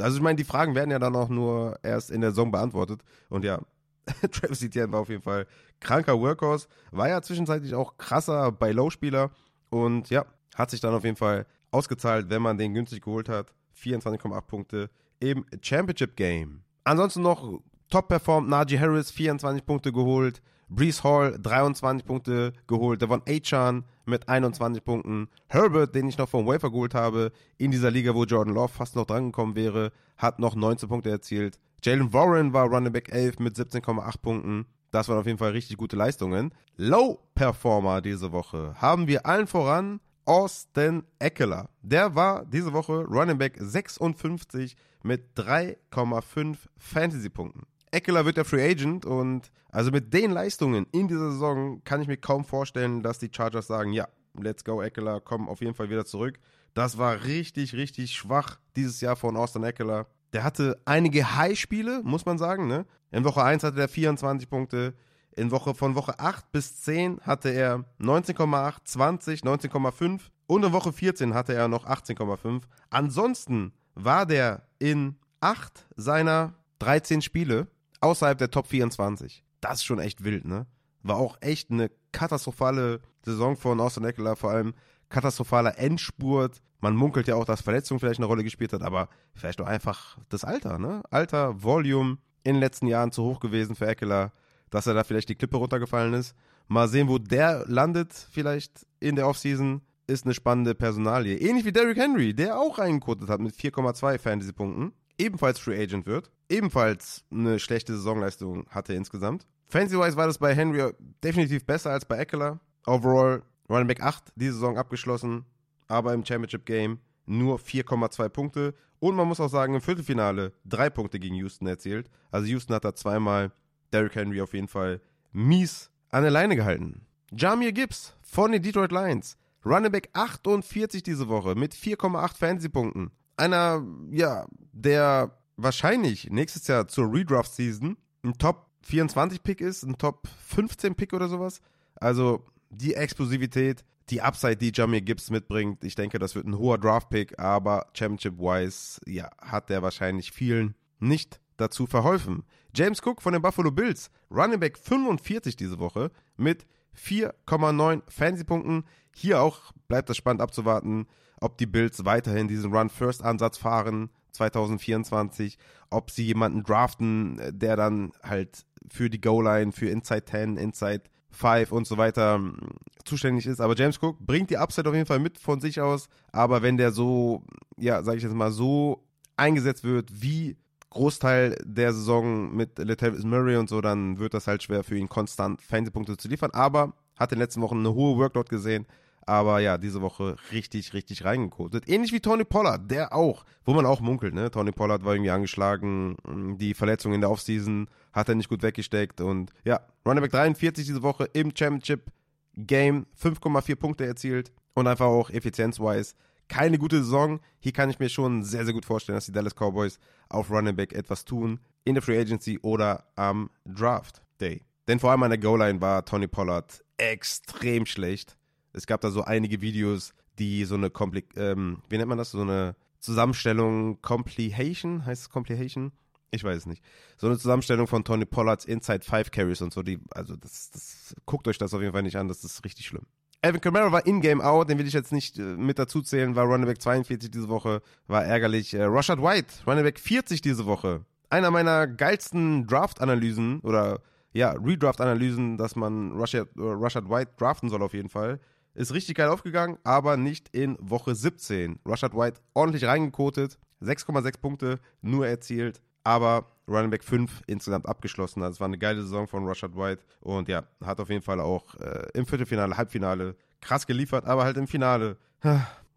also ich meine, die Fragen werden ja dann auch nur erst in der Saison beantwortet. Und ja, Travis Etienne war auf jeden Fall kranker Workhorse, war ja zwischenzeitlich auch krasser bei Low-Spieler und ja, hat sich dann auf jeden Fall ausgezahlt, wenn man den günstig geholt hat. 24,8 Punkte im Championship Game. Ansonsten noch top performt Najee Harris, 24 Punkte geholt. Brees Hall 23 Punkte geholt, Devon Achan mit 21 Punkten, Herbert, den ich noch vom Wafer geholt habe, in dieser Liga, wo Jordan Love fast noch drangekommen wäre, hat noch 19 Punkte erzielt. Jalen Warren war Running Back 11 mit 17,8 Punkten. Das waren auf jeden Fall richtig gute Leistungen. Low Performer diese Woche haben wir allen voran Austin Eckler. Der war diese Woche Running Back 56 mit 3,5 Fantasy-Punkten. Eckler wird der Free Agent und also mit den Leistungen in dieser Saison kann ich mir kaum vorstellen, dass die Chargers sagen, ja, let's go Eckler, komm auf jeden Fall wieder zurück. Das war richtig, richtig schwach dieses Jahr von Austin Eckler. Der hatte einige High-Spiele, muss man sagen. Ne? In Woche 1 hatte er 24 Punkte. In Woche von Woche 8 bis 10 hatte er 19,8, 20, 19,5 und in Woche 14 hatte er noch 18,5. Ansonsten war der in 8 seiner 13 Spiele außerhalb der Top 24. Das ist schon echt wild, ne? War auch echt eine katastrophale Saison von Austin Eckler, vor allem katastrophaler Endspurt. Man munkelt ja auch, dass Verletzung vielleicht eine Rolle gespielt hat, aber vielleicht auch einfach das Alter, ne? Alter, Volume in den letzten Jahren zu hoch gewesen für Eckler, dass er da vielleicht die Klippe runtergefallen ist. Mal sehen, wo der landet, vielleicht in der Offseason. Ist eine spannende Personalie. Ähnlich wie Derrick Henry, der auch reingekotet hat mit 4,2 Fantasy-Punkten ebenfalls Free Agent wird, ebenfalls eine schlechte Saisonleistung hatte insgesamt. Fancy-wise war das bei Henry definitiv besser als bei Eckler. Overall Running Back 8 diese Saison abgeschlossen, aber im Championship Game nur 4,2 Punkte. Und man muss auch sagen, im Viertelfinale drei Punkte gegen Houston erzielt. Also Houston hat da zweimal Derrick Henry auf jeden Fall mies an der Leine gehalten. Jamir Gibbs von den Detroit Lions. Running Back 48 diese Woche mit 4,8 Fantasy-Punkten. Einer, ja, der wahrscheinlich nächstes Jahr zur Redraft-Season ein Top 24-Pick ist, ein Top 15-Pick oder sowas. Also die Explosivität, die Upside, die Jamir Gibbs mitbringt, ich denke, das wird ein hoher Draft-Pick, aber Championship-wise, ja, hat der wahrscheinlich vielen nicht dazu verholfen. James Cook von den Buffalo Bills, Running Back 45 diese Woche mit 4,9 Fantasy-Punkten. Hier auch bleibt es spannend abzuwarten, ob die Bills weiterhin diesen Run-First-Ansatz fahren 2024, ob sie jemanden draften, der dann halt für die Goal-Line, für Inside 10, Inside 5 und so weiter hm, zuständig ist. Aber James Cook bringt die Upside auf jeden Fall mit von sich aus. Aber wenn der so, ja, sag ich jetzt mal, so eingesetzt wird, wie Großteil der Saison mit Latavius Murray und so, dann wird das halt schwer für ihn konstant Fantasy-Punkte zu liefern. Aber hat in den letzten Wochen eine hohe Workload gesehen. Aber ja, diese Woche richtig, richtig reingekotet. Ähnlich wie Tony Pollard, der auch, wo man auch munkelt, ne? Tony Pollard war irgendwie angeschlagen, die Verletzung in der Offseason hat er nicht gut weggesteckt und ja, Running Back 43 diese Woche im Championship Game, 5,4 Punkte erzielt und einfach auch effizienzwise keine gute Saison. Hier kann ich mir schon sehr, sehr gut vorstellen, dass die Dallas Cowboys auf Running Back etwas tun in der Free Agency oder am Draft Day. Denn vor allem an der Goal-Line war Tony Pollard extrem schlecht. Es gab da so einige Videos, die so eine Kompli ähm, wie nennt man das? So eine Zusammenstellung, Completion, heißt es Completion? Ich weiß es nicht. So eine Zusammenstellung von Tony Pollards Inside 5 Carries und so, die, also das, das, guckt euch das auf jeden Fall nicht an, das ist richtig schlimm. Alvin Kamara war in-game out, den will ich jetzt nicht äh, mit dazu zählen, war Running Back 42 diese Woche, war ärgerlich. Äh, Rashad White, Running Back 40 diese Woche. Einer meiner geilsten Draft-Analysen oder ja, Redraft-Analysen, dass man Rashad, äh, Rashad White draften soll auf jeden Fall. Ist richtig geil aufgegangen, aber nicht in Woche 17. Rashad White ordentlich reingekotet, 6,6 Punkte nur erzielt, aber Running Back 5 insgesamt abgeschlossen. Also es war eine geile Saison von Rashad White und ja, hat auf jeden Fall auch äh, im Viertelfinale, Halbfinale krass geliefert, aber halt im Finale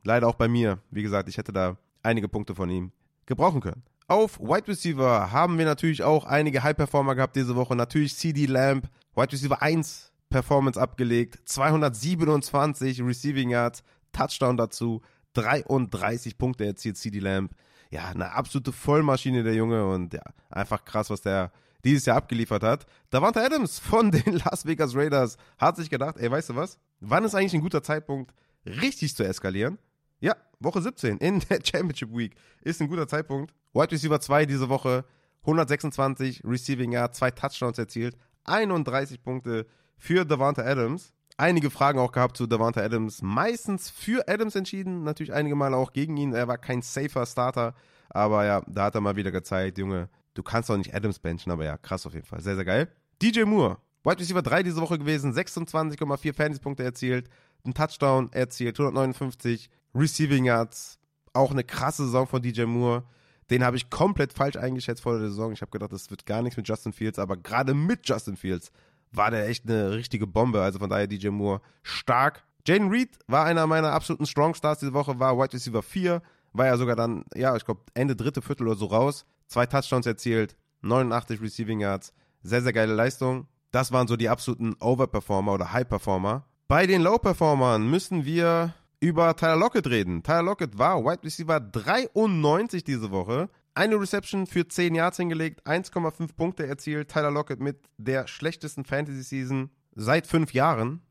leider auch bei mir. Wie gesagt, ich hätte da einige Punkte von ihm gebrauchen können. Auf Wide Receiver haben wir natürlich auch einige High-Performer gehabt diese Woche. Natürlich CD Lamb, Wide Receiver 1 Performance abgelegt, 227 Receiving Yards, Touchdown dazu, 33 Punkte erzielt CD Lamb. Ja, eine absolute Vollmaschine der Junge und ja, einfach krass, was der dieses Jahr abgeliefert hat. Davante Adams von den Las Vegas Raiders hat sich gedacht, ey, weißt du was? Wann ist eigentlich ein guter Zeitpunkt, richtig zu eskalieren? Ja, Woche 17 in der Championship Week ist ein guter Zeitpunkt. Wide Receiver 2 diese Woche, 126 Receiving Yard, zwei Touchdowns erzielt, 31 Punkte für Davante Adams. Einige Fragen auch gehabt zu Davante Adams. Meistens für Adams entschieden, natürlich einige Mal auch gegen ihn. Er war kein safer Starter, aber ja, da hat er mal wieder gezeigt, Junge, du kannst doch nicht Adams benchen, aber ja, krass auf jeden Fall. Sehr, sehr geil. DJ Moore, Wide Receiver 3 diese Woche gewesen, 26,4 Fantasy-Punkte erzielt, ein Touchdown erzielt, 159 Receiving Yards. Auch eine krasse Saison von DJ Moore. Den habe ich komplett falsch eingeschätzt vor der Saison. Ich habe gedacht, das wird gar nichts mit Justin Fields, aber gerade mit Justin Fields war der echt eine richtige Bombe. Also von daher DJ Moore stark. Jaden Reed war einer meiner absoluten Strong Stars diese Woche, war Wide Receiver 4, war ja sogar dann, ja, ich glaube, Ende dritte Viertel oder so raus. Zwei Touchdowns erzielt, 89 Receiving Yards. Sehr, sehr geile Leistung. Das waren so die absoluten Overperformer oder High-Performer. Bei den Low-Performern müssen wir über Tyler Lockett reden. Tyler Lockett war Wide Receiver 93 diese Woche. Eine Reception für 10 Yards hingelegt, 1,5 Punkte erzielt. Tyler Lockett mit der schlechtesten Fantasy-Season seit fünf Jahren.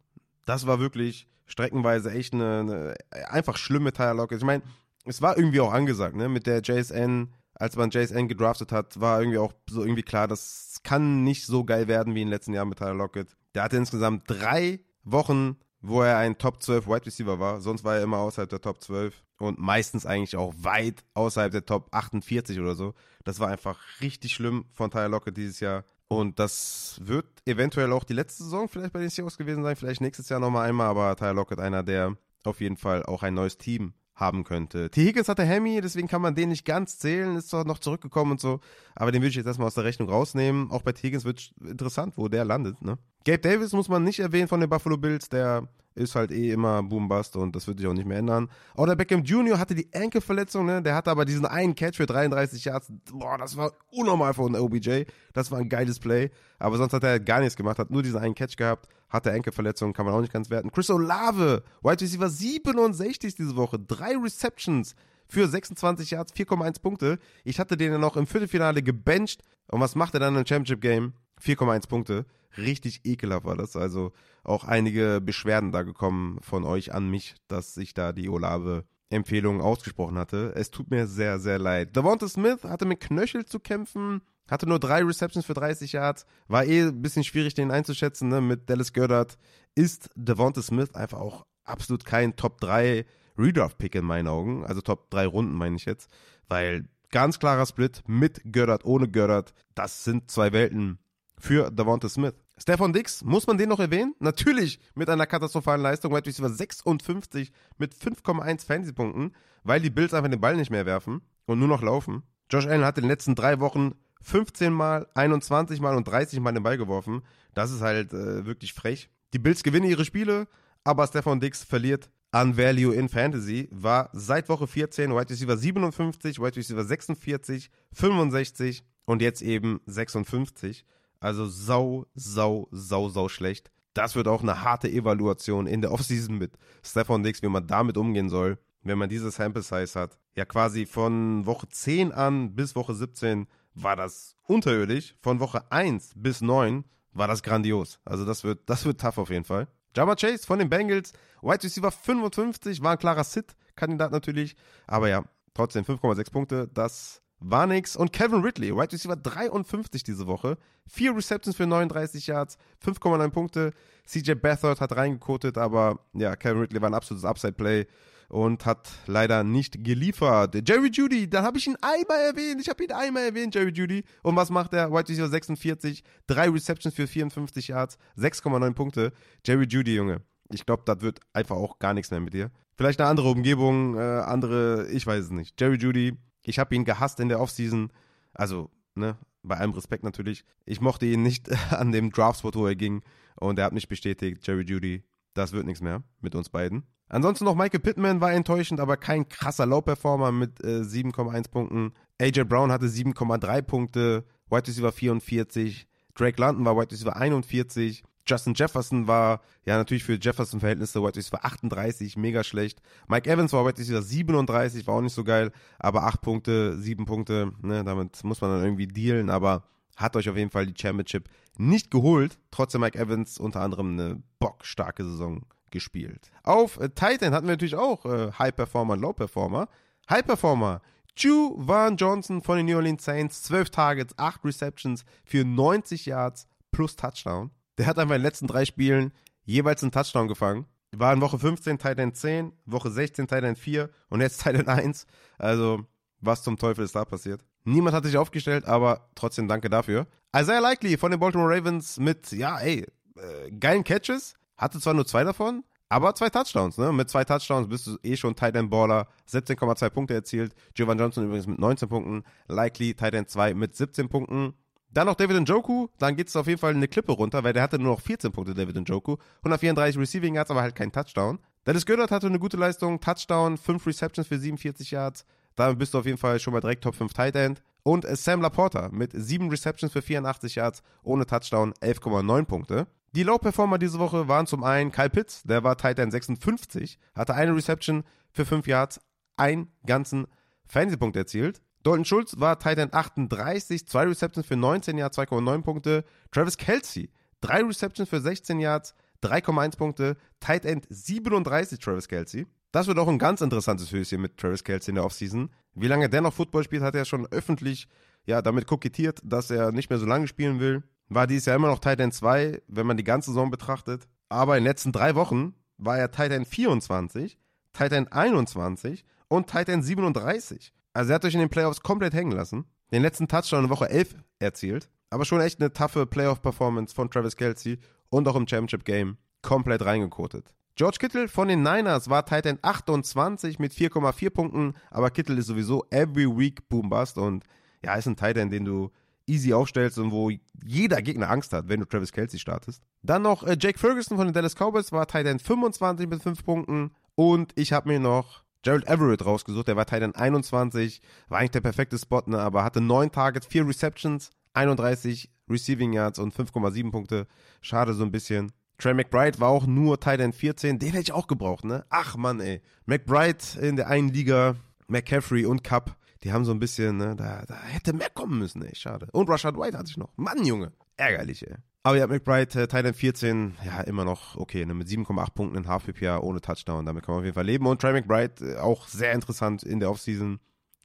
Das war wirklich streckenweise echt eine, eine einfach schlimme Tyler Lockett. Ich meine, es war irgendwie auch angesagt, ne? Mit der JSN, als man JSN gedraftet hat, war irgendwie auch so irgendwie klar, das kann nicht so geil werden wie in den letzten Jahren mit Tyler Lockett. Der hatte insgesamt drei Wochen, wo er ein Top 12 Wide Receiver war. Sonst war er immer außerhalb der Top 12 und meistens eigentlich auch weit außerhalb der Top 48 oder so. Das war einfach richtig schlimm von Tyler Lockett dieses Jahr. Und das wird eventuell auch die letzte Saison vielleicht bei den Seahawks gewesen sein, vielleicht nächstes Jahr nochmal einmal, aber Tyler Lockett einer, der auf jeden Fall auch ein neues Team haben könnte. T. Higgins hatte Hemi, deswegen kann man den nicht ganz zählen, ist zwar noch zurückgekommen und so, aber den würde ich jetzt erstmal aus der Rechnung rausnehmen. Auch bei T. Higgins wird interessant, wo der landet. Ne? Gabe Davis muss man nicht erwähnen von den Buffalo Bills, der ist halt eh immer Boom Bust und das wird sich auch nicht mehr ändern. Oder Beckham Jr. hatte die Enkelverletzung, ne? Der hatte aber diesen einen Catch für 33 Yards. Boah, das war unnormal von OBJ. Das war ein geiles Play. Aber sonst hat er gar nichts gemacht, hat nur diesen einen Catch gehabt, hatte Enkelverletzung, kann man auch nicht ganz werten. Chris Olave, White Receiver 67 diese Woche, drei Receptions für 26 Yards, 4,1 Punkte. Ich hatte den ja noch im Viertelfinale gebencht. Und was macht er dann im Championship Game? 4,1 Punkte. Richtig ekelhaft war das. Also auch einige Beschwerden da gekommen von euch an mich, dass ich da die Olave Empfehlung ausgesprochen hatte. Es tut mir sehr, sehr leid. Devonta Smith hatte mit Knöchel zu kämpfen, hatte nur drei Receptions für 30 Yards. War eh ein bisschen schwierig, den einzuschätzen. Ne? Mit Dallas Goddard ist Devonta Smith einfach auch absolut kein Top 3 Redraft-Pick in meinen Augen. Also Top 3 Runden meine ich jetzt. Weil ganz klarer Split mit Goddard, ohne Goddard. Das sind zwei Welten für Devonta Smith. Stefan Dix, muss man den noch erwähnen? Natürlich mit einer katastrophalen Leistung, Wide Receiver 56 mit 5,1 Fantasy-Punkten, weil die Bills einfach den Ball nicht mehr werfen und nur noch laufen. Josh Allen hat in den letzten drei Wochen 15 Mal, 21 Mal und 30 Mal den Ball geworfen. Das ist halt äh, wirklich frech. Die Bills gewinnen ihre Spiele, aber Stefan Dix verliert an Value in Fantasy, war seit Woche 14 Wide Receiver 57, Wide Receiver 46, 65 und jetzt eben 56. Also sau, sau, sau, sau schlecht. Das wird auch eine harte Evaluation in der Offseason mit Stefan Dix, wie man damit umgehen soll, wenn man diese Sample Size hat. Ja, quasi von Woche 10 an bis Woche 17 war das unterirdisch. Von Woche 1 bis 9 war das grandios. Also das wird, das wird tough auf jeden Fall. Jama Chase von den Bengals, White Receiver 55, war ein klarer Sit-Kandidat natürlich. Aber ja, trotzdem 5,6 Punkte, das war nix. Und Kevin Ridley, Right Receiver 53 diese Woche. Vier Receptions für 39 Yards, 5,9 Punkte. CJ Beathard hat reingekotet, aber ja, Kevin Ridley war ein absolutes Upside-Play und hat leider nicht geliefert. Jerry Judy, da habe ich ihn einmal erwähnt. Ich habe ihn einmal erwähnt, Jerry Judy. Und was macht er? White Receiver 46, drei Receptions für 54 Yards, 6,9 Punkte. Jerry Judy, Junge. Ich glaube, das wird einfach auch gar nichts mehr mit dir. Vielleicht eine andere Umgebung, äh, andere, ich weiß es nicht. Jerry Judy, ich habe ihn gehasst in der Offseason. Also, ne, bei allem Respekt natürlich. Ich mochte ihn nicht an dem Draftspot, wo er ging. Und er hat mich bestätigt, Jerry Judy, das wird nichts mehr mit uns beiden. Ansonsten noch Michael Pittman war enttäuschend, aber kein krasser Low-Performer mit äh, 7,1 Punkten. AJ Brown hatte 7,3 Punkte, White Receiver 44, Drake London war White Receiver 41, Justin Jefferson war, ja, natürlich für Jefferson-Verhältnisse White Receiver 38, mega schlecht. Mike Evans war White Receiver 37, war auch nicht so geil, aber 8 Punkte, 7 Punkte, ne, damit muss man dann irgendwie dealen, aber hat euch auf jeden Fall die Championship nicht geholt. Trotzdem Mike Evans unter anderem eine bockstarke Saison gespielt. Auf äh, Titan hatten wir natürlich auch äh, High Performer Low Performer. High Performer, Ju Van Johnson von den New Orleans Saints, 12 Targets, 8 Receptions für 90 Yards plus Touchdown. Der hat einfach in den letzten drei Spielen jeweils einen Touchdown gefangen. War in Woche 15 Titan 10, Woche 16 Titan 4 und jetzt Titan 1. Also, was zum Teufel ist da passiert? Niemand hat sich aufgestellt, aber trotzdem danke dafür. Isaiah Likely von den Baltimore Ravens mit, ja, ey, äh, geilen Catches. Hatte zwar nur zwei davon, aber zwei Touchdowns, ne? Mit zwei Touchdowns bist du eh schon Tight End Baller. 17,2 Punkte erzielt. Jovan Johnson übrigens mit 19 Punkten. Likely Tight End 2 mit 17 Punkten. Dann noch David Njoku, dann geht es auf jeden Fall eine Klippe runter, weil der hatte nur noch 14 Punkte, David Njoku. 134 Receiving Yards, aber halt kein Touchdown. Dennis Gödert hatte eine gute Leistung, Touchdown, 5 Receptions für 47 Yards. Damit bist du auf jeden Fall schon mal direkt Top 5 Tight End. Und Sam Laporta mit 7 Receptions für 84 Yards, ohne Touchdown, 11,9 Punkte. Die Low-Performer diese Woche waren zum einen Kyle Pitts, der war Tight End 56, hatte eine Reception für 5 Yards, einen ganzen Fantasy-Punkt erzielt. Dalton Schulz war Tight End 38, zwei Receptions für 19 Yards, 2,9 Punkte. Travis Kelsey, drei Receptions für 16 Yards, 3,1 Punkte. Tight End 37, Travis Kelsey. Das wird auch ein ganz interessantes Höschen mit Travis Kelsey in der Offseason. Wie lange der noch Football spielt, hat er schon öffentlich ja, damit kokettiert, dass er nicht mehr so lange spielen will. War dies Jahr immer noch Tight End 2, wenn man die ganze Saison betrachtet. Aber in den letzten drei Wochen war er Tight End 24, Tight End 21 und Tight End 37. Also er hat euch in den Playoffs komplett hängen lassen. Den letzten Touchdown in Woche 11 erzielt. Aber schon echt eine taffe Playoff-Performance von Travis Kelsey und auch im Championship-Game komplett reingekotet. George Kittle von den Niners war Titan 28 mit 4,4 Punkten, aber Kittle ist sowieso every week Boom Bust und ja, ist ein Titan, den du easy aufstellst und wo jeder Gegner Angst hat, wenn du Travis Kelsey startest. Dann noch äh, Jake Ferguson von den Dallas Cowboys war Tight End 25 mit 5 Punkten. Und ich habe mir noch Gerald Everett rausgesucht, der war Tight End 21, war eigentlich der perfekte Spot, ne, aber hatte 9 Targets, 4 Receptions, 31 Receiving Yards und 5,7 Punkte. Schade so ein bisschen. Trey McBride war auch nur Tight End 14, den hätte ich auch gebraucht, ne? Ach Mann, ey. McBride in der einen Liga, McCaffrey und Cup, die haben so ein bisschen, ne, da, da hätte mehr kommen müssen, ey, schade. Und Rashad White hatte ich noch. Mann, Junge. Ärgerlich, ey. Aber ja, McBride, äh, Tight 14, ja, immer noch okay, ne, mit 7,8 Punkten in Half PPA ohne Touchdown, damit kann man auf jeden Fall leben. Und Trey McBride, äh, auch sehr interessant in der Offseason,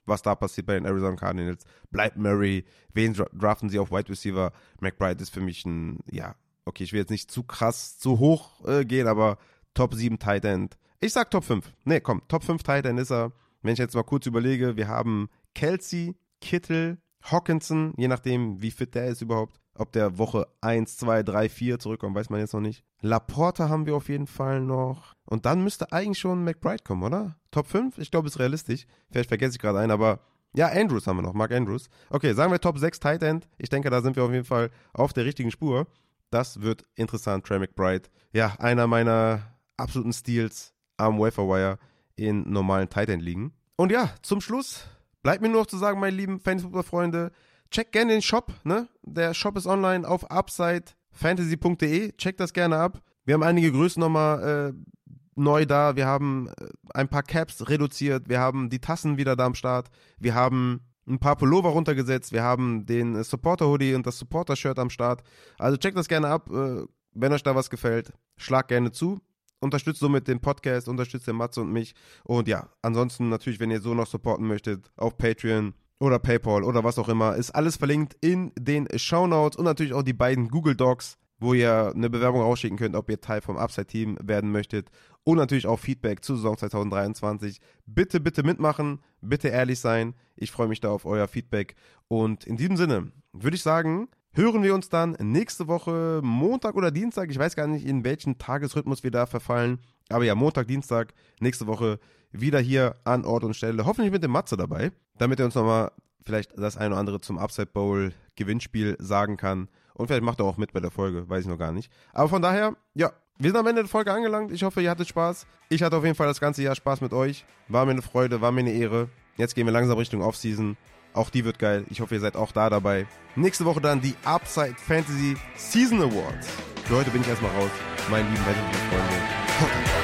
was da passiert bei den Arizona Cardinals. Bleibt Murray, wen draften sie auf Wide Receiver? McBride ist für mich ein, ja, okay, ich will jetzt nicht zu krass, zu hoch äh, gehen, aber Top 7 Tight End. Ich sag Top 5. Nee, komm, Top 5 Tight End ist er. Wenn ich jetzt mal kurz überlege, wir haben Kelsey, Kittel, Hawkinson, je nachdem, wie fit der ist überhaupt. Ob der Woche 1, 2, 3, 4 zurückkommt, weiß man jetzt noch nicht. Laporta haben wir auf jeden Fall noch. Und dann müsste eigentlich schon McBride kommen, oder? Top 5? Ich glaube, ist realistisch. Vielleicht vergesse ich gerade einen, aber ja, Andrews haben wir noch, Mark Andrews. Okay, sagen wir Top 6 Tight End. Ich denke, da sind wir auf jeden Fall auf der richtigen Spur. Das wird interessant, Trey McBride. Ja, einer meiner absoluten Steals am Waferwire in normalen Tight End liegen. Und ja, zum Schluss bleibt mir nur noch zu sagen, meine lieben Fantasy-Freunde, checkt gerne den Shop, ne? Der Shop ist online auf upsidefantasy.de. Checkt das gerne ab. Wir haben einige Größen nochmal äh, neu da. Wir haben äh, ein paar Caps reduziert. Wir haben die Tassen wieder da am Start. Wir haben ein paar Pullover runtergesetzt. Wir haben den Supporter-Hoodie und das Supporter-Shirt am Start. Also checkt das gerne ab. Äh, wenn euch da was gefällt, schlagt gerne zu. Unterstützt somit den Podcast, unterstützt den Matze und mich. Und ja, ansonsten natürlich, wenn ihr so noch supporten möchtet, auf Patreon oder PayPal oder was auch immer, ist alles verlinkt in den Show Notes und natürlich auch die beiden Google Docs, wo ihr eine Bewerbung rausschicken könnt, ob ihr Teil vom Upside-Team werden möchtet. Und natürlich auch Feedback zur Saison 2023. Bitte, bitte mitmachen, bitte ehrlich sein. Ich freue mich da auf euer Feedback. Und in diesem Sinne würde ich sagen, hören wir uns dann nächste Woche Montag oder Dienstag. Ich weiß gar nicht, in welchen Tagesrhythmus wir da verfallen. Aber ja, Montag, Dienstag, nächste Woche wieder hier an Ort und Stelle. Hoffentlich mit dem Matze dabei, damit er uns nochmal vielleicht das eine oder andere zum Upside Bowl Gewinnspiel sagen kann. Und vielleicht macht er auch mit bei der Folge, weiß ich noch gar nicht. Aber von daher, ja, wir sind am Ende der Folge angelangt. Ich hoffe, ihr hattet Spaß. Ich hatte auf jeden Fall das ganze Jahr Spaß mit euch. War mir eine Freude, war mir eine Ehre. Jetzt gehen wir langsam Richtung Offseason. Auch die wird geil. Ich hoffe, ihr seid auch da dabei. Nächste Woche dann die Upside Fantasy Season Awards. Für heute bin ich erstmal raus. Meine lieben Freunde.